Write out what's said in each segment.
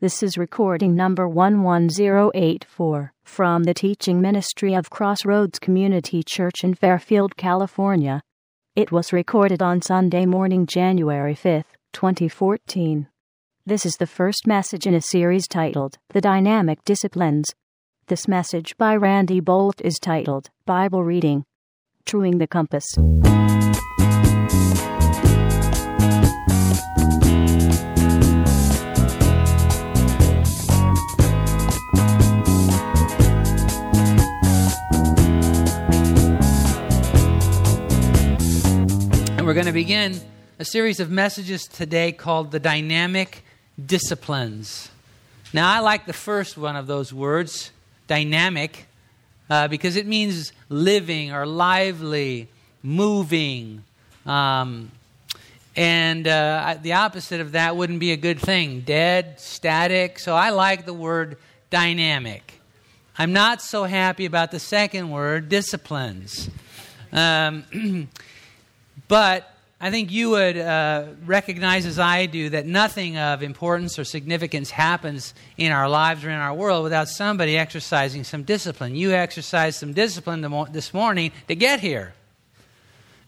This is recording number 11084 from the teaching ministry of Crossroads Community Church in Fairfield, California. It was recorded on Sunday morning, January 5th, 2014. This is the first message in a series titled The Dynamic Disciplines. This message by Randy Boldt is titled Bible Reading Truing the Compass. We're going to begin a series of messages today called The Dynamic Disciplines. Now, I like the first one of those words, dynamic, uh, because it means living or lively, moving. Um, and uh, the opposite of that wouldn't be a good thing dead, static. So I like the word dynamic. I'm not so happy about the second word, disciplines. Um, But I think you would uh, recognize, as I do, that nothing of importance or significance happens in our lives or in our world without somebody exercising some discipline. You exercised some discipline this morning to get here.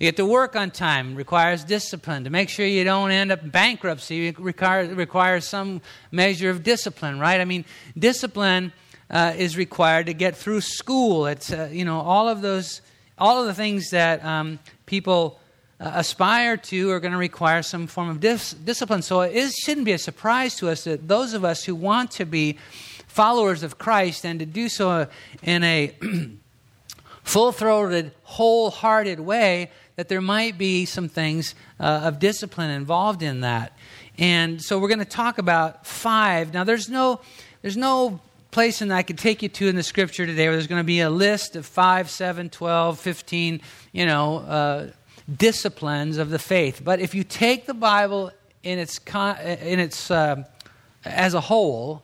You get to work on time requires discipline. To make sure you don't end up in bankruptcy requires, requires some measure of discipline, right? I mean, discipline uh, is required to get through school. It's, uh, you know, all of those, all of the things that um, people uh, aspire to are going to require some form of dis- discipline. So it shouldn't be a surprise to us that those of us who want to be followers of Christ and to do so in a full throated, wholehearted way, that there might be some things uh, of discipline involved in that. And so we're going to talk about five. Now, there's no, there's no place that I could take you to in the scripture today where there's going to be a list of 5, 7, 12, 15, you know, uh, disciplines of the faith. But if you take the Bible in its, in its uh, as a whole,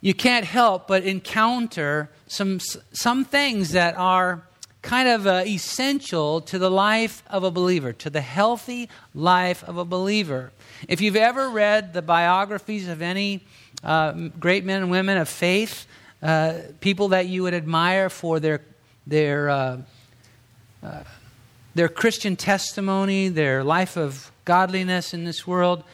you can't help but encounter some, some things that are kind of uh, essential to the life of a believer, to the healthy life of a believer. If you've ever read the biographies of any uh, great men and women of faith, uh, people that you would admire for their, their uh, uh, their Christian testimony, their life of godliness in this world,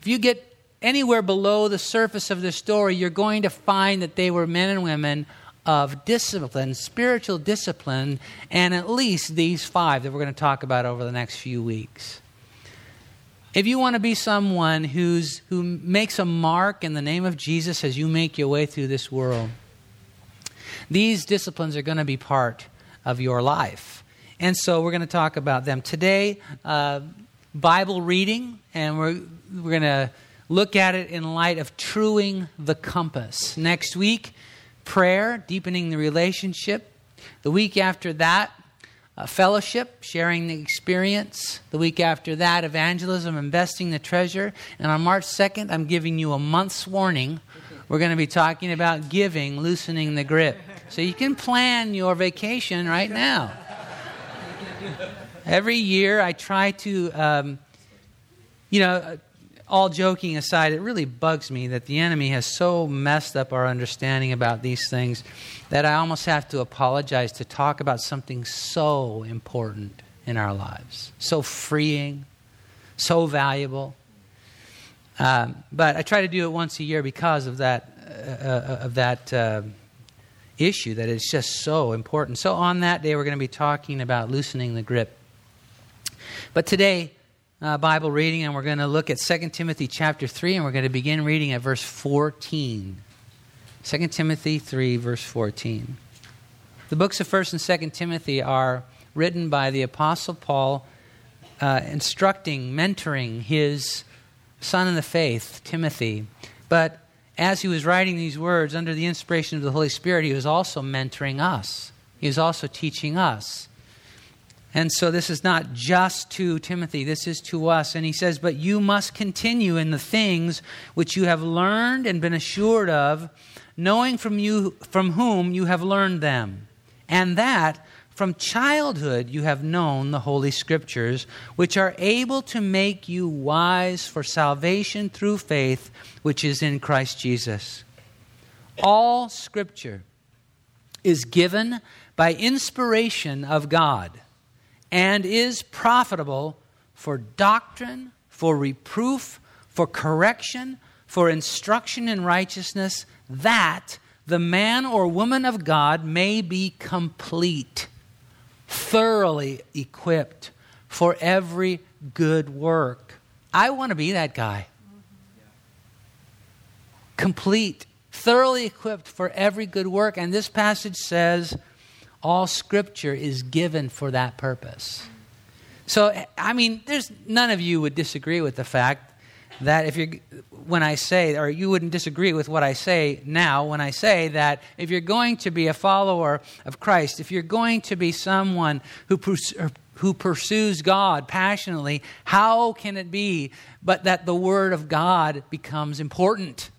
if you get anywhere below the surface of the story, you're going to find that they were men and women of discipline, spiritual discipline, and at least these five that we're going to talk about over the next few weeks. If you want to be someone who's, who makes a mark in the name of Jesus as you make your way through this world, these disciplines are going to be part of your life. And so we're going to talk about them. Today, uh, Bible reading, and we're, we're going to look at it in light of truing the compass. Next week, prayer, deepening the relationship. The week after that, uh, fellowship, sharing the experience. The week after that, evangelism, investing the treasure. And on March 2nd, I'm giving you a month's warning. We're going to be talking about giving, loosening the grip. So you can plan your vacation right now. Every year, I try to, um, you know, all joking aside, it really bugs me that the enemy has so messed up our understanding about these things that I almost have to apologize to talk about something so important in our lives, so freeing, so valuable. Um, but I try to do it once a year because of that, uh, uh of that uh, issue that is just so important. So on that day, we're going to be talking about loosening the grip. But today, uh, Bible reading, and we're going to look at 2 Timothy chapter 3, and we're going to begin reading at verse 14. 2 Timothy 3, verse 14. The books of 1st and 2nd Timothy are written by the Apostle Paul, uh, instructing, mentoring his son in the faith, Timothy. But as he was writing these words under the inspiration of the Holy Spirit, he was also mentoring us. He was also teaching us. And so this is not just to Timothy, this is to us. And he says, But you must continue in the things which you have learned and been assured of, knowing from you from whom you have learned them, and that from childhood you have known the Holy Scriptures, which are able to make you wise for salvation through faith, which is in Christ Jesus. All Scripture is given by inspiration of God and is profitable for doctrine, for reproof, for correction, for instruction in righteousness, that the man or woman of God may be complete thoroughly equipped for every good work. I want to be that guy. Complete, thoroughly equipped for every good work. And this passage says all scripture is given for that purpose. So, I mean, there's none of you would disagree with the fact that if you're, when I say, or you wouldn't disagree with what I say now when I say that if you're going to be a follower of Christ, if you're going to be someone who, who pursues God passionately, how can it be but that the Word of God becomes important?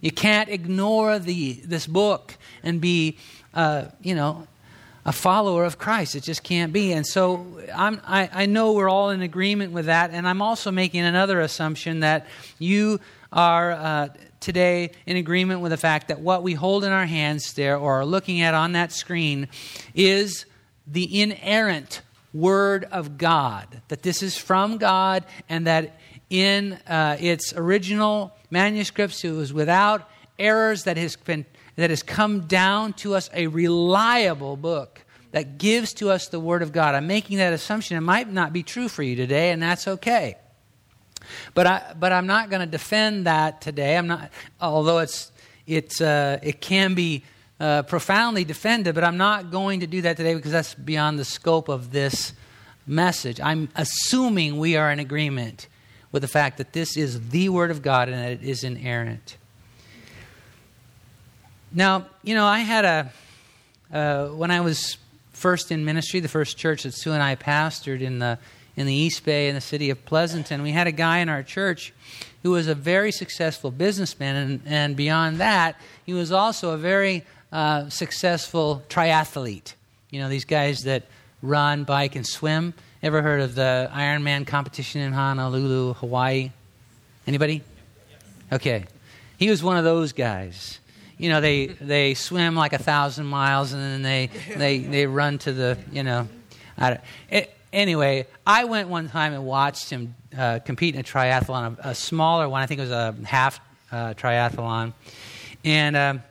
You can't ignore the, this book and be, uh, you know, a follower of Christ. It just can't be. And so I'm, I, I know we're all in agreement with that. And I'm also making another assumption that you are uh, today in agreement with the fact that what we hold in our hands there or are looking at on that screen is the inerrant Word of God. That this is from God and that in uh, its original manuscripts it was without errors that has been that has come down to us a reliable book that gives to us the Word of God. I'm making that assumption. It might not be true for you today, and that's okay. But, I, but I'm not going to defend that today. I'm not, although it's, it's, uh, it can be uh, profoundly defended, but I'm not going to do that today because that's beyond the scope of this message. I'm assuming we are in agreement with the fact that this is the Word of God and that it is inerrant. Now, you know, I had a, uh, when I was first in ministry, the first church that Sue and I pastored in the, in the East Bay in the city of Pleasanton, we had a guy in our church who was a very successful businessman. And, and beyond that, he was also a very uh, successful triathlete. You know, these guys that run, bike, and swim. Ever heard of the Ironman competition in Honolulu, Hawaii? Anybody? Okay. He was one of those guys you know they they swim like a thousand miles and then they they they run to the you know I it, anyway i went one time and watched him uh, compete in a triathlon a, a, smaller one i think it was a half uh, triathlon. And um,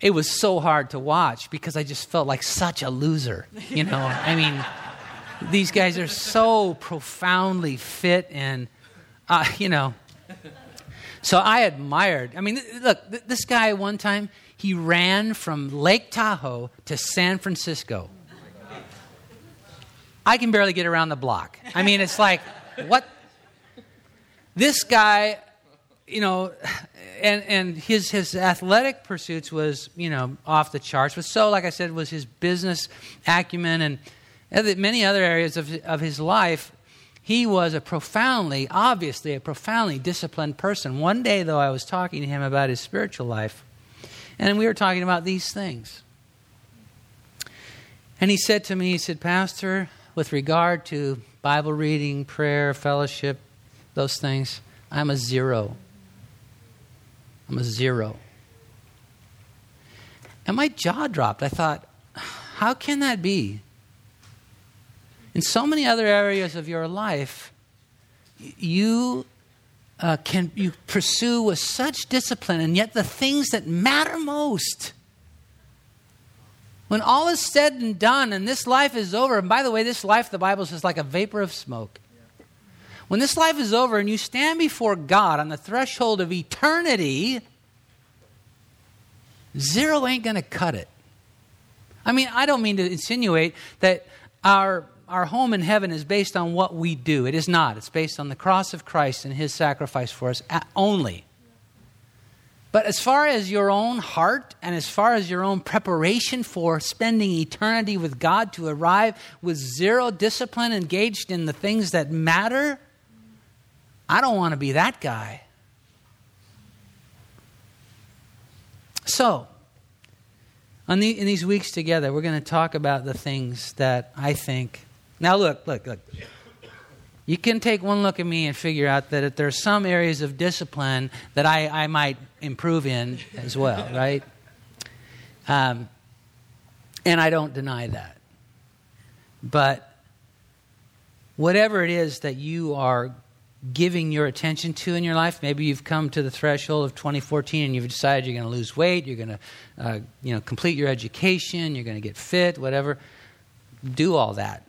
it was so hard to watch because i just felt like such a loser you know? I mean these guys are so profoundly fit and uh, you know so I admired. I mean, look, this guy one time, he ran from Lake Tahoe to San Francisco. I can barely get around the block. I mean, it's like, what? This guy, you know, and, and his, his athletic pursuits was, you know, off the charts. But so, like I said, was his business acumen and many other areas of, of his life he was a profoundly, obviously, a profoundly disciplined person. One day, though, I was talking to him about his spiritual life, and we were talking about these things. And he said to me, he said, Pastor, with regard to Bible reading, prayer, fellowship, those things, I'm a zero. I'm a zero. And my jaw dropped. I thought, how can that be? In so many other areas of your life, you uh, can you pursue with such discipline, and yet the things that matter most, when all is said and done, and this life is over, and by the way, this life, the Bible says, like a vapor of smoke. When this life is over and you stand before God on the threshold of eternity, zero ain't going to cut it. I mean, I don't mean to insinuate that our our home in heaven is based on what we do. It is not. It's based on the cross of Christ and his sacrifice for us only. But as far as your own heart and as far as your own preparation for spending eternity with God to arrive with zero discipline engaged in the things that matter, I don't want to be that guy. So, The, in these weeks together, we're going to talk about the things that I think. Now, look, look, look. You can take one look at me and figure out that there are some areas of discipline that I, I might improve in as well, right? Um, and I don't deny that. But whatever it is that you are giving your attention to in your life, maybe you've come to the threshold of 2014 and you've decided you're going to lose weight, you're going to uh, you know, complete your education, you're going to get fit, whatever. Do all that.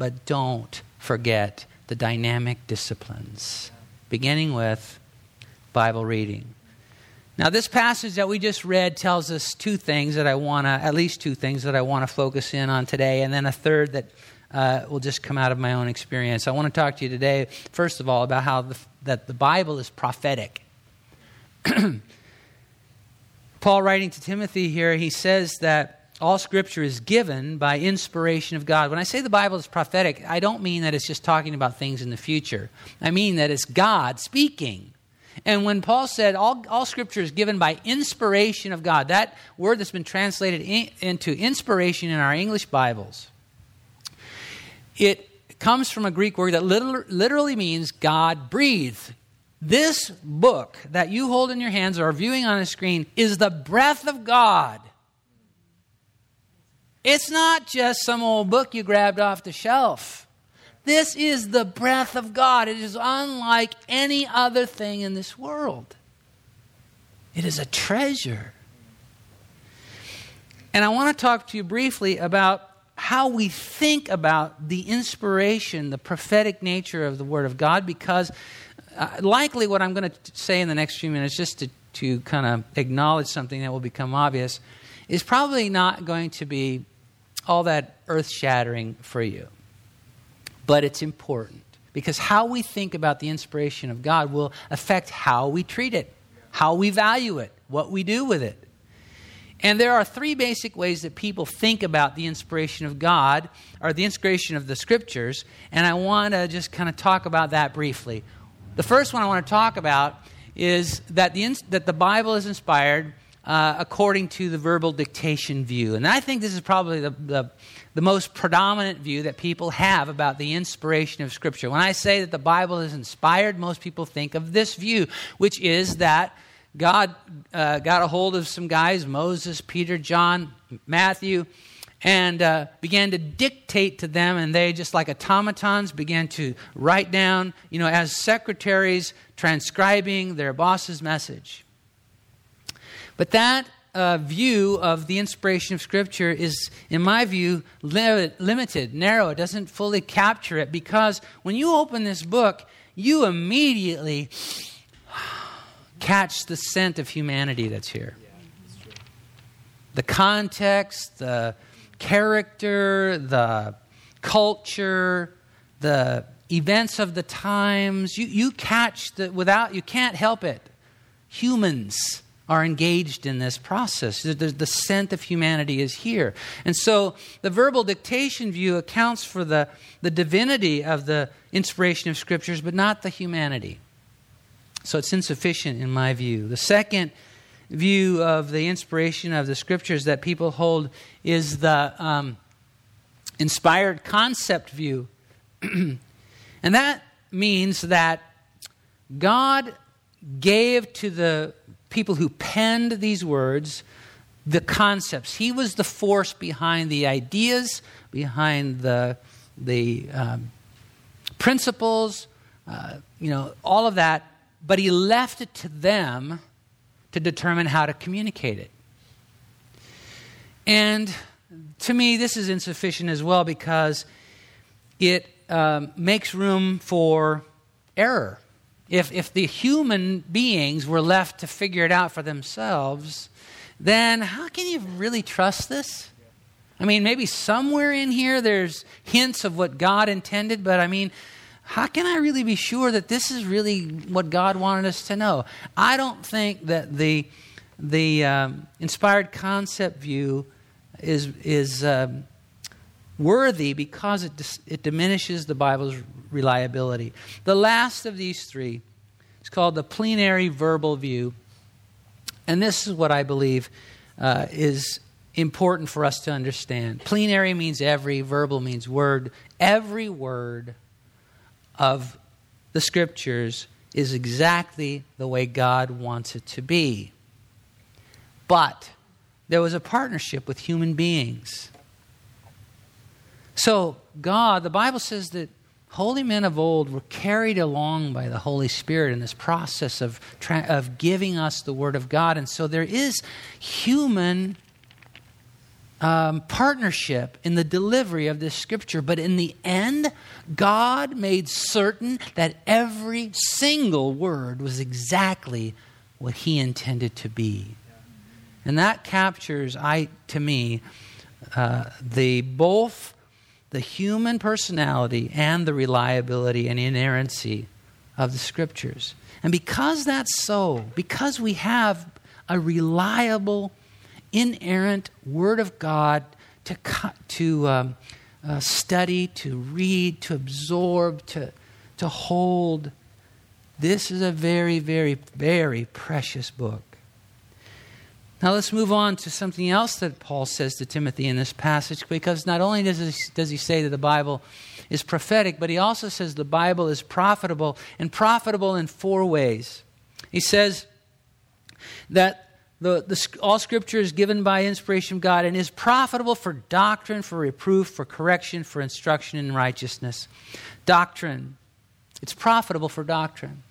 But don't forget the dynamic disciplines, beginning with Bible reading. Now, this passage that we just read tells us two things that I want to, at least two things that I want to focus in on today, and then a third that uh, will just come out of my own experience. I want to talk to you today, first of all, about how the, that the Bible is prophetic. Paul, writing to Timothy here, he says that all scripture is given by inspiration of God. When I say the Bible is prophetic, I don't mean that it's just talking about things in the future. I mean that it's God speaking. And when Paul said all, all scripture is given by inspiration of God, that word that's been translated in, into inspiration in our English Bibles, it comes from a Greek word that literally means God breathed. This book that you hold in your hands or are viewing on a screen is the breath of God. It's not just some old book you grabbed off the shelf. This is the breath of God. It is unlike any other thing in this world. It is a treasure. And I want to talk to you briefly about how we think about the inspiration, the prophetic nature of the Word of God, because uh, likely what I'm going to say in the next few minutes, just to, to kind of acknowledge something that will become obvious, is probably not going to be all that earth shattering for you but it's important because how we think about the inspiration of God will affect how we treat it, how we value it, what we do with it. And there are three basic ways that people think about the inspiration of God or the inspiration of the scriptures, and I want to just kind of talk about that briefly. The first one I want to talk about is that the, that the Bible is inspired uh, according to the verbal dictation view. And I think this is probably the, the, the, most predominant view that people have about the inspiration of Scripture. When I say that the Bible is inspired, most people think of this view, which is that God uh, got a hold of some guys, Moses, Peter, John, Matthew, and uh, began to dictate to them, and they, just like automatons, began to write down, you know, as secretaries, transcribing their boss's message. But that uh, view of the inspiration of Scripture is, in my view, li- limited, narrow. It doesn't fully capture it because when you open this book, you immediately catch the scent of humanity that's here. The context, the character, the culture, the events of the times. You, you catch the without, you can't help it. Humans are engaged in this process. The, the, scent of humanity is here. And so the verbal dictation view accounts for the, the divinity of the inspiration of scriptures, but not the humanity. So it's insufficient in my view. The second view of the inspiration of the scriptures that people hold is the um, inspired concept view. and that means that God gave to the people who penned these words the concepts. He was the force behind the ideas, behind the, the um, principles, uh, you know, all of that, but he left it to them to determine how to communicate it. And to me, this is insufficient as well because it um, makes room for error. If, if the human beings were left to figure it out for themselves, then how can you really trust this? I mean, maybe somewhere in here there's hints of what God intended, but I mean, how can I really be sure that this is really what God wanted us to know? I don't think that the, the um, inspired concept view is, is um, worthy because it, dis- it diminishes the Bible's reliability. The last of these three is called the plenary verbal view. And this is what I believe uh, is important for us to understand. Plenary means every, verbal means word. Every word of the scriptures is exactly the way God wants it to be. But there was a partnership with human beings. So, God, the Bible says that holy men of old were carried along by the Holy Spirit in this process of, of giving us the Word of God. And so there is human um, partnership in the delivery of this scripture. But in the end, God made certain that every single word was exactly what He intended to be. And that captures, I, to me, uh, the both the human personality and the reliability and inerrancy of the scriptures. And because that's so, because we have a reliable inerrant Word of God to, to um, uh, study, to read, to absorb, to, to hold. This is a very, very, very precious book. Now let's move on to something else that Paul says to Timothy in this passage, because not only does he, does he say that the Bible is prophetic, but he also says the Bible is profitable, and profitable in four ways. He says that the, the, all scripture is given by inspiration of God and is profitable for doctrine, for reproof, for correction, for instruction in righteousness. Doctrine. It's profitable for doctrine.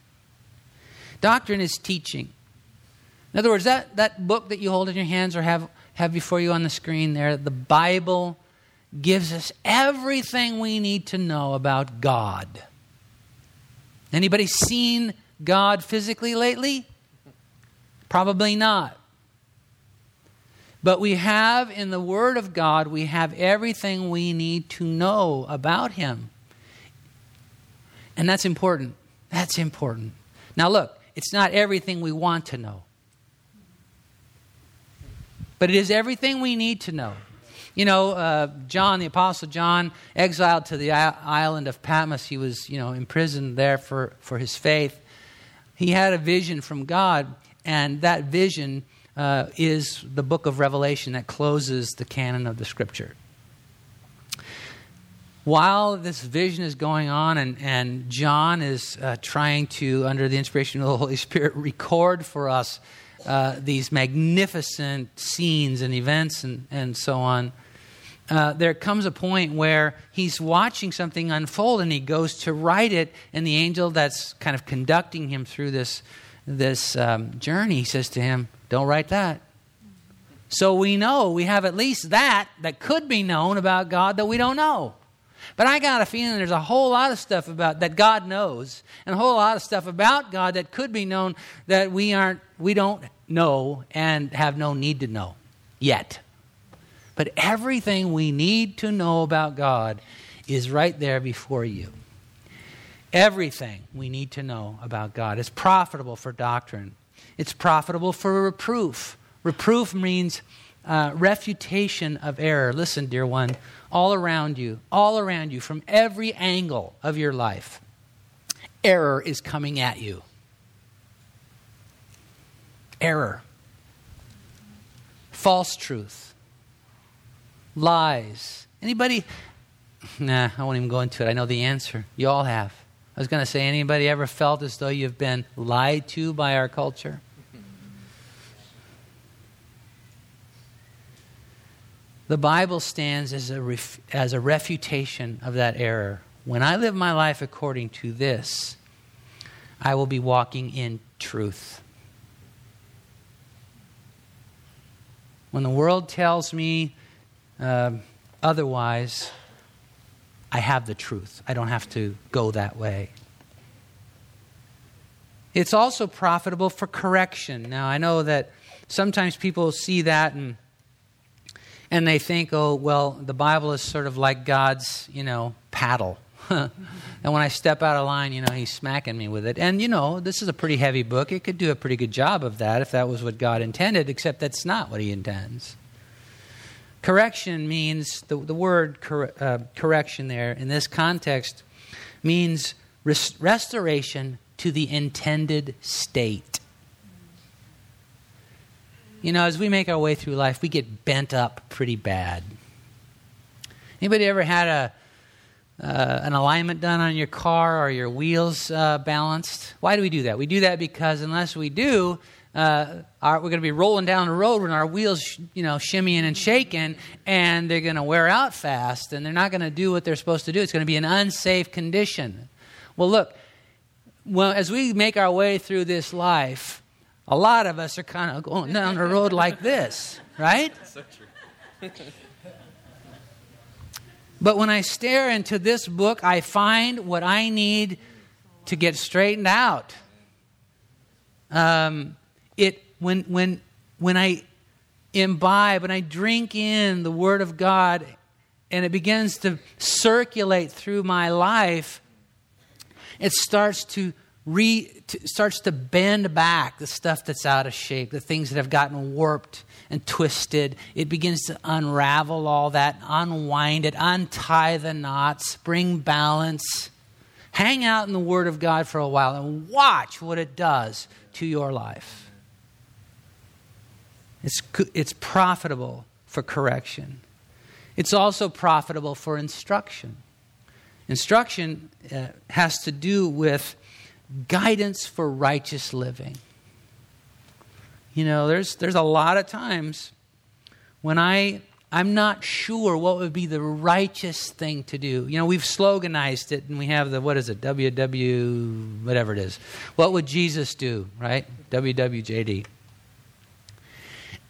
Doctrine is teaching. In other words, that, that book that you hold in your hands or have, have before you on the screen there, the Bible gives us everything we need to know about God. Anybody seen God physically lately? Probably not. But we have in the Word of God, we have everything we need to know about Him. And that's important. That's important. Now, look, it's not everything we want to know, but it is everything we need to know. You know, uh, John, the Apostle John, exiled to the island of Patmos, he was, you know, imprisoned there for, for his faith. He had a vision from God, and that vision uh, is the book of Revelation that closes the canon of the scripture. While this vision is going on, and, and John is uh, trying to, under the inspiration of the Holy Spirit, record for us uh, these magnificent scenes and events and, and so on, uh, there comes a point where he's watching something unfold and he goes to write it, and the angel that's kind of conducting him through this, this um, journey says to him, don't write that. So we know we have at least that that could be known about God that we don't know. But I got a feeling there's a whole lot of stuff about that God knows, and a whole lot of stuff about God that could be known that we aren't we don't know and have no need to know yet. But everything we need to know about God is right there before you. Everything we need to know about God is profitable for doctrine. It's profitable for reproof. Reproof means uh, refutation of error. Listen, dear one, all around you, all around you, from every angle of your life, error is coming at you. Error, false truth, lies. Anybody? Nah, I won't even go into it. I know the answer. You all have. I was going to say, anybody ever felt as though you've been lied to by our culture? The Bible stands as a, ref, as a refutation of that error. When I live my life according to this, I will be walking in truth. When the world tells me uh, otherwise, I have the truth. I don't have to go that way. It's also profitable for correction. Now, I know that sometimes people see that and and they think, oh, well, the Bible is sort of like God's, you know, paddle. and when I step out of line, you know, he's smacking me with it. And, you know, this is a pretty heavy book. It could do a pretty good job of that if that was what God intended, except that's not what he intends. Correction means, the, the word cor- uh, correction there in this context means res- restoration to the intended state. You know, as we make our way through life, we get bent up pretty bad. Anybody ever had a uh, an alignment done on your car or your wheels uh, balanced? Why do we do that? We do that because unless we do, uh, our, we're going to be rolling down the road when our wheels, you know, shimmying and shaking, and they're going to wear out fast, and they're not going to do what they're supposed to do. It's going to be an unsafe condition. Well, look, well, as we make our way through this life, a lot of us are kind of going down the road like this, right? So true. but when I stare into this book, I find what I need to get straightened out. Um, it when when when I imbibe and I drink in the Word of God and it begins to circulate through my life, it starts to re to, starts to bend back the stuff that's out of shape, the things that have gotten warped and twisted. It begins to unravel all that, unwind it, untie the knots, bring balance. Hang out in the Word of God for a while and watch what it does to your life. It's, it's profitable for correction. It's also profitable for instruction. Instruction uh, has to do with guidance for righteous living. You know, there's, there's a lot of times when I, I'm not sure what would be the righteous thing to do. You know, we've sloganized it and we have the, what is it, WW, whatever it is. What would Jesus do, right? WWJD.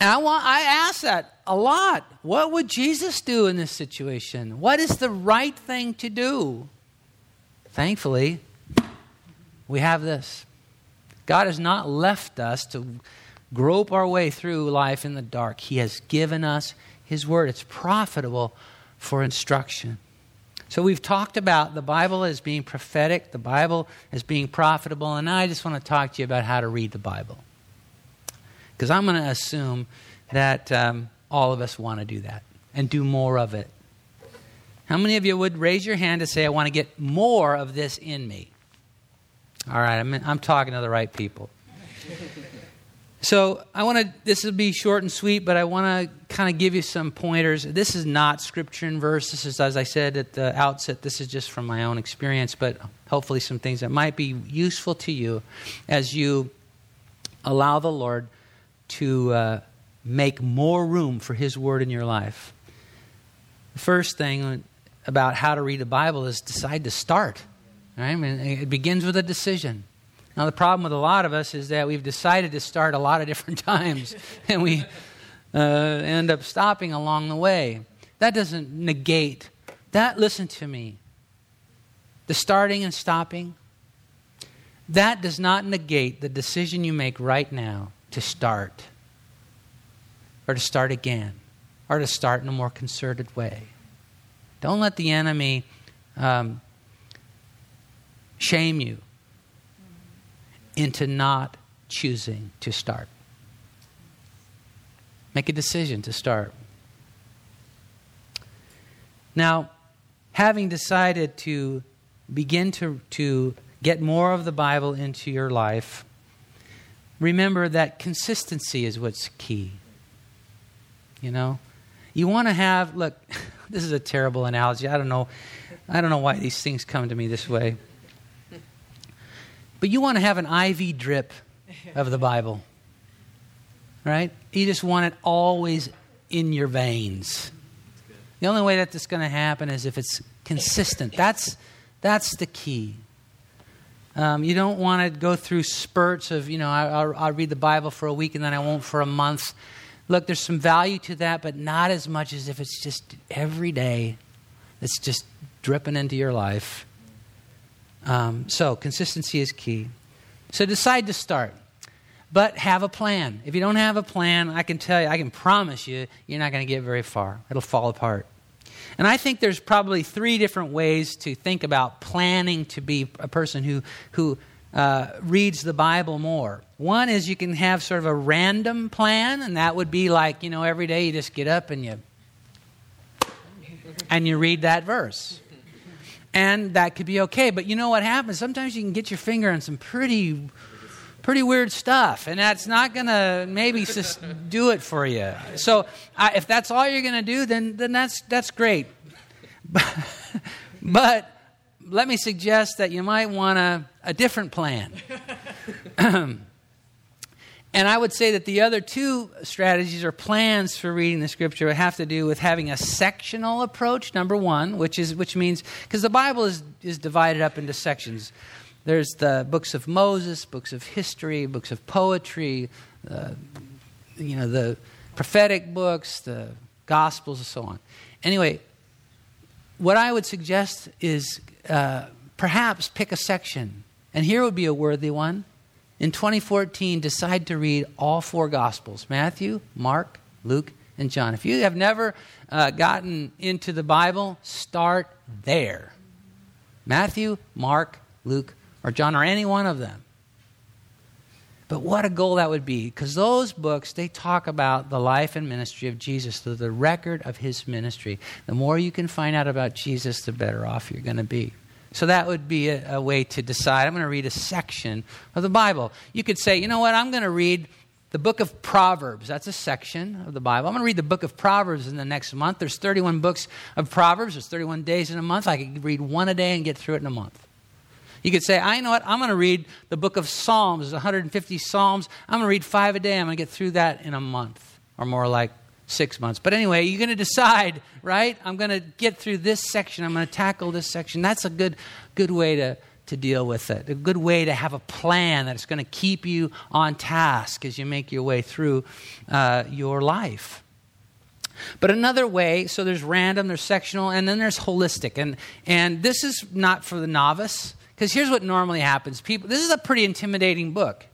And I, want, I ask that a lot. What would Jesus do in this situation? What is the right thing to do? Thankfully, we have this. God has not left us to grope our way through life in the dark. He has given us His Word. It's profitable for instruction. So we've talked about the Bible as being prophetic, the Bible as being profitable, and I just want to talk to you about how to read the Bible. Because I'm going to assume that um, all of us want to do that and do more of it. How many of you would raise your hand to say, I want to get more of this in me? All right, I'm, I'm talking to the right people. So I want to. This will be short and sweet, but I want to kind of give you some pointers. This is not scripture and verse. This is, as I said at the outset, this is just from my own experience, but hopefully some things that might be useful to you as you allow the Lord to uh, make more room for His Word in your life. The first thing about how to read the Bible is decide to start. Right? Mean, it begins with a decision. Now, the problem with a lot of us is that we've decided to start a lot of different times, and we uh, end up stopping along the way. That doesn't negate that. Listen to me. The starting and stopping, that does not negate the decision you make right now to start or to start again or to start in a more concerted way. Don't let the enemy um, shame you into not choosing to start. Make a decision to start. Now, having decided to begin to, to get more of the Bible into your life, remember that consistency is what's key. You know? You want to have, look, this is a terrible analogy. I don't know. I don't know why these things come to me this way. But you want to have an IV drip of the Bible. Right? You just want it always in your veins. The only way that this is going to happen is if it's consistent. That's, that's the key. Um, you don't want to go through spurts of, you know, I, I'll, I'll read the Bible for a week and then I won't for a month. Look, there's some value to that, but not as much as if it's just every day. It's just dripping into your life. Um, so, consistency is key. So, decide to start, but have a plan. If you don't have a plan, I can tell you, I can promise you, you're not going to get very far. It'll fall apart. And I think there's probably three different ways to think about planning to be a person who, who uh, reads the Bible more. One is you can have sort of a random plan, and that would be like, you know, every day you just get up and you and you read that verse. And that could be okay. But you know what happens? Sometimes you can get your finger on some pretty pretty weird stuff, and that's not going to maybe just do it for you. So, I, if that's all you're going to do, then then that's that's great. But, let me suggest that you might want a, a different plan. And I would say that the other two strategies or plans for reading the scripture have to do with having a sectional approach, number one, which is which means because the Bible is, is divided up into sections. There's the books of Moses, books of history, books of poetry, uh, you know, the prophetic books, the gospels, and so on. Anyway, what I would suggest is uh, perhaps pick a section. And here would be a worthy one in 2014 decide to read all four Gospels Matthew, Mark, Luke, and John. If you have never uh, gotten into the Bible, start there. Matthew, Mark, Luke, or John, or any one of them. But what a goal that would be, because those books, they talk about the life and ministry of Jesus, the, the record of his ministry. The more you can find out about Jesus, the better off you're going to be. So that would be a, a way to decide. I'm going to read a section of the Bible. You could say, you know what, I'm going to read the book of Proverbs. That's a section of the Bible. I'm going to read the book of Proverbs in the next month. There's 31 books of Proverbs. There's 31 days in a month. I could read one a day and get through it in a month. You could say, I know what, I'm going to read the book of Psalms. There's 150 Psalms. I'm going to read five a day. I'm going to get through that in a month, or more like six months. But anyway, you're going to decide, right? I'm going to get through this section. I'm going to tackle this section. That's a good, good way to, to deal with it. A good way to have a plan that's going to keep you on task as you make your way through uh, your life. But another way, so there's random, there's sectional, and then there's holistic. And, and this is not for the novice, because here's what normally happens. People, this is a pretty intimidating book.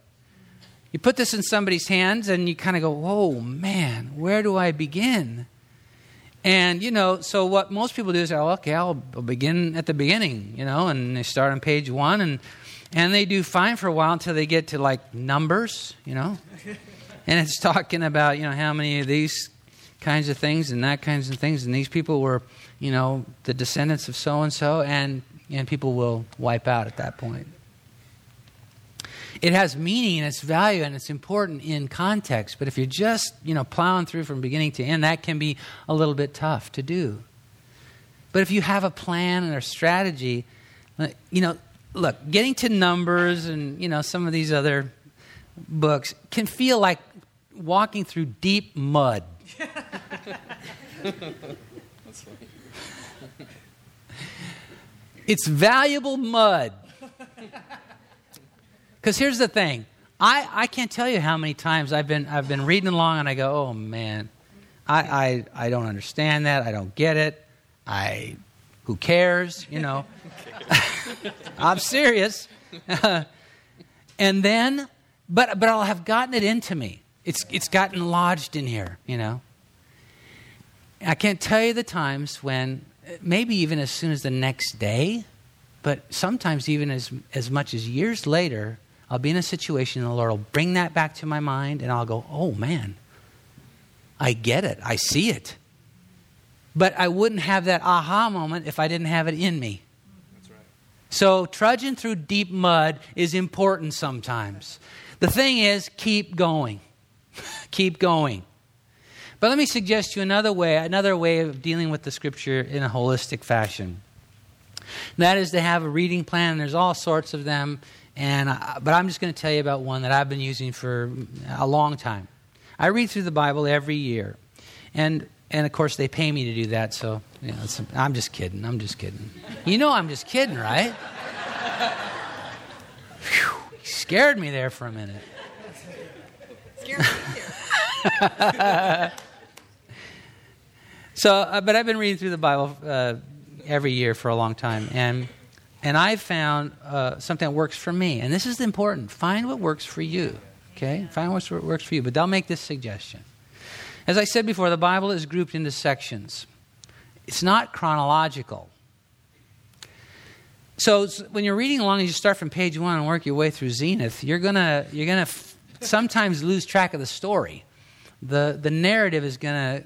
You put this in somebody's hands and you kind of go, whoa, man, where do I begin? And, you know, so what most people do is, oh, okay, I'll begin at the beginning, you know, and they start on page one and, and they do fine for a while until they get to like numbers, you know. and it's talking about, you know, how many of these kinds of things and that kinds of things. And these people were, you know, the descendants of so and so, and and people will wipe out at that point it has meaning and its value and it's important in context. But if you're just, you know, plowing through from beginning to end, that can be a little bit tough to do. But if you have a plan and a strategy, uh, you know, look, getting to numbers and, you know, some of these other books can feel like walking through deep mud. it's valuable mud. Because here's the thing I, I can't tell you how many times I've been, I've been reading along and I go, oh man, I, I, I don't understand that. I don't get it. I, who cares? You know, I'm serious. and then, but, but I'll have gotten it into me. It's, it's gotten lodged in here, you know. I can't tell you the times when, maybe even as soon as the next day, but sometimes even as, as much as years later, I'll be in a situation and the Lord will bring that back to my mind and I'll go, oh man, I get it. I see it. But I wouldn't have that aha moment if I didn't have it in me. That's right. So trudging through deep mud is important sometimes. The thing is, keep going. keep going. But let me suggest to you another way, another way of dealing with the scripture in a holistic fashion. that is to have a reading plan. There's all sorts of them. And I, but I'm just going to tell you about one that I've been using for a long time. I read through the Bible every year, and and of course they pay me to do that. So you know, I'm just kidding. I'm just kidding. You know I'm just kidding, right? Whew, scared me there for a minute. so, uh, but I've been reading through the Bible uh, every year for a long time, and and I've found uh, something that works for me. And this is important. Find what works for you. Okay? Find what works for you. But they'll make this suggestion. As I said before, the Bible is grouped into sections, it's not chronological. So when you're reading along and you start from page one and work your way through Zenith, you're gonna you're gonna f- sometimes lose track of the story. The the narrative is gonna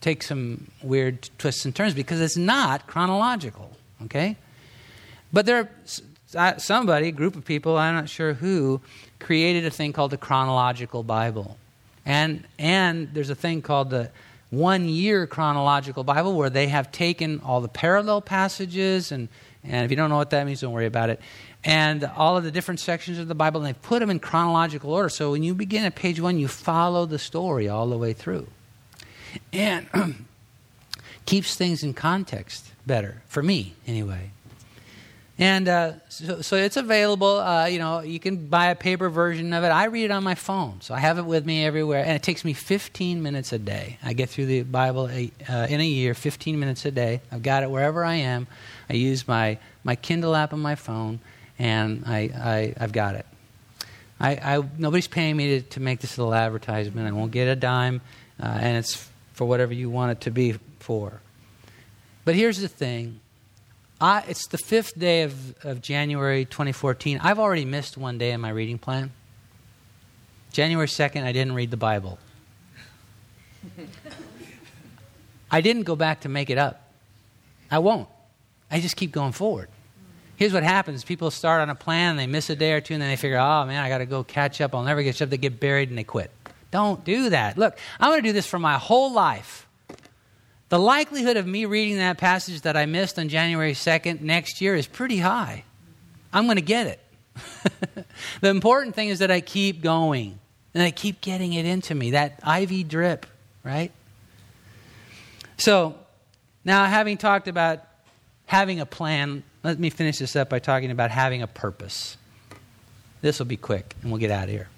take some weird twists and turns because it's not chronological. Okay, but there somebody, a group of people, I'm not sure who, created a thing called the chronological Bible. And, and there's a thing called the one year chronological Bible where they have taken all the parallel passages, and, and if you don't know what that means, don't worry about it, and all of the different sections of the Bible, and they've put them in chronological order. So when you begin at page one, you follow the story all the way through. And keeps things in context better, for me anyway. And uh, so, so, it's available. Uh, you know, you can buy a paper version of it. I read it on my phone, so I have it with me everywhere. And it takes me 15 minutes a day. I get through the Bible a, uh, in a year, 15 minutes a day. I've got it wherever I am. I use my, my Kindle app on my phone, and I, I, I've got it. I, I, nobody's paying me to, to make this little advertisement. I won't get a dime, uh, and it's for whatever you want it to be for. But here's the thing I, it's the fifth day of, of January 2014. I've already missed one day in my reading plan. January 2nd, I didn't read the Bible. I didn't go back to make it up. I won't. I just keep going forward. Here's what happens people start on a plan, they miss a day or two, and then they figure, oh man, I got to go catch up. I'll never get up. They get buried and they quit. Don't do that. Look, I'm going to do this for my whole life. The likelihood of me reading that passage that I missed on January 2nd next year is pretty high. I'm going to get it. the important thing is that I keep going and I keep getting it into me, that IV drip, right? So, now having talked about having a plan, let me finish this up by talking about having a purpose. This will be quick and we'll get out of here.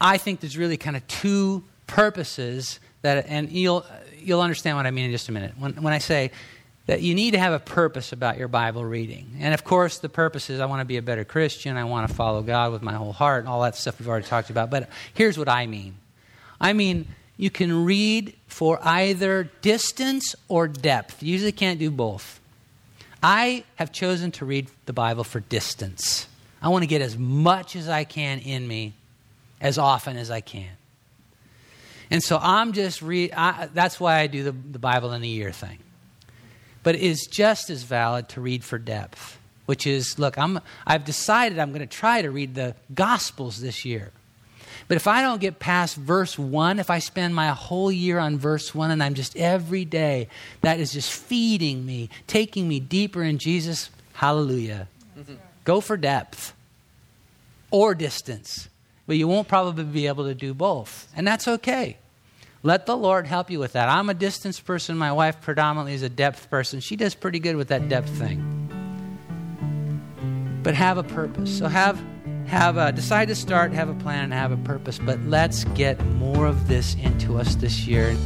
I think there's really kind of two purposes that, and you'll, you'll understand what I mean in just a minute. When, when I say that you need to have a purpose about your Bible reading. And of course, the purpose is I want to be a better Christian, I want to follow God with my whole heart, and all that stuff we've already talked about. But here's what I mean I mean, you can read for either distance or depth. You usually can't do both. I have chosen to read the Bible for distance. I want to get as much as I can in me as often as I can. And so I'm just read. that's why I do the, the Bible in a year thing. But it is just as valid to read for depth, which is look, I'm, I've decided I'm going to try to read the Gospels this year. But if I don't get past verse 1, if I spend my whole year on verse 1 and I'm just every day, that is just feeding me, taking me deeper in Jesus, hallelujah. Mm-hmm. Go for depth or distance but you won't probably be able to do both. And that's okay. Let the Lord help you with that. I'm a distance person. My wife predominantly is a depth person. She does pretty good with that depth thing. But have a purpose. So have have a, decide to start, have a plan, and have a purpose. But let's get more of this into us this year.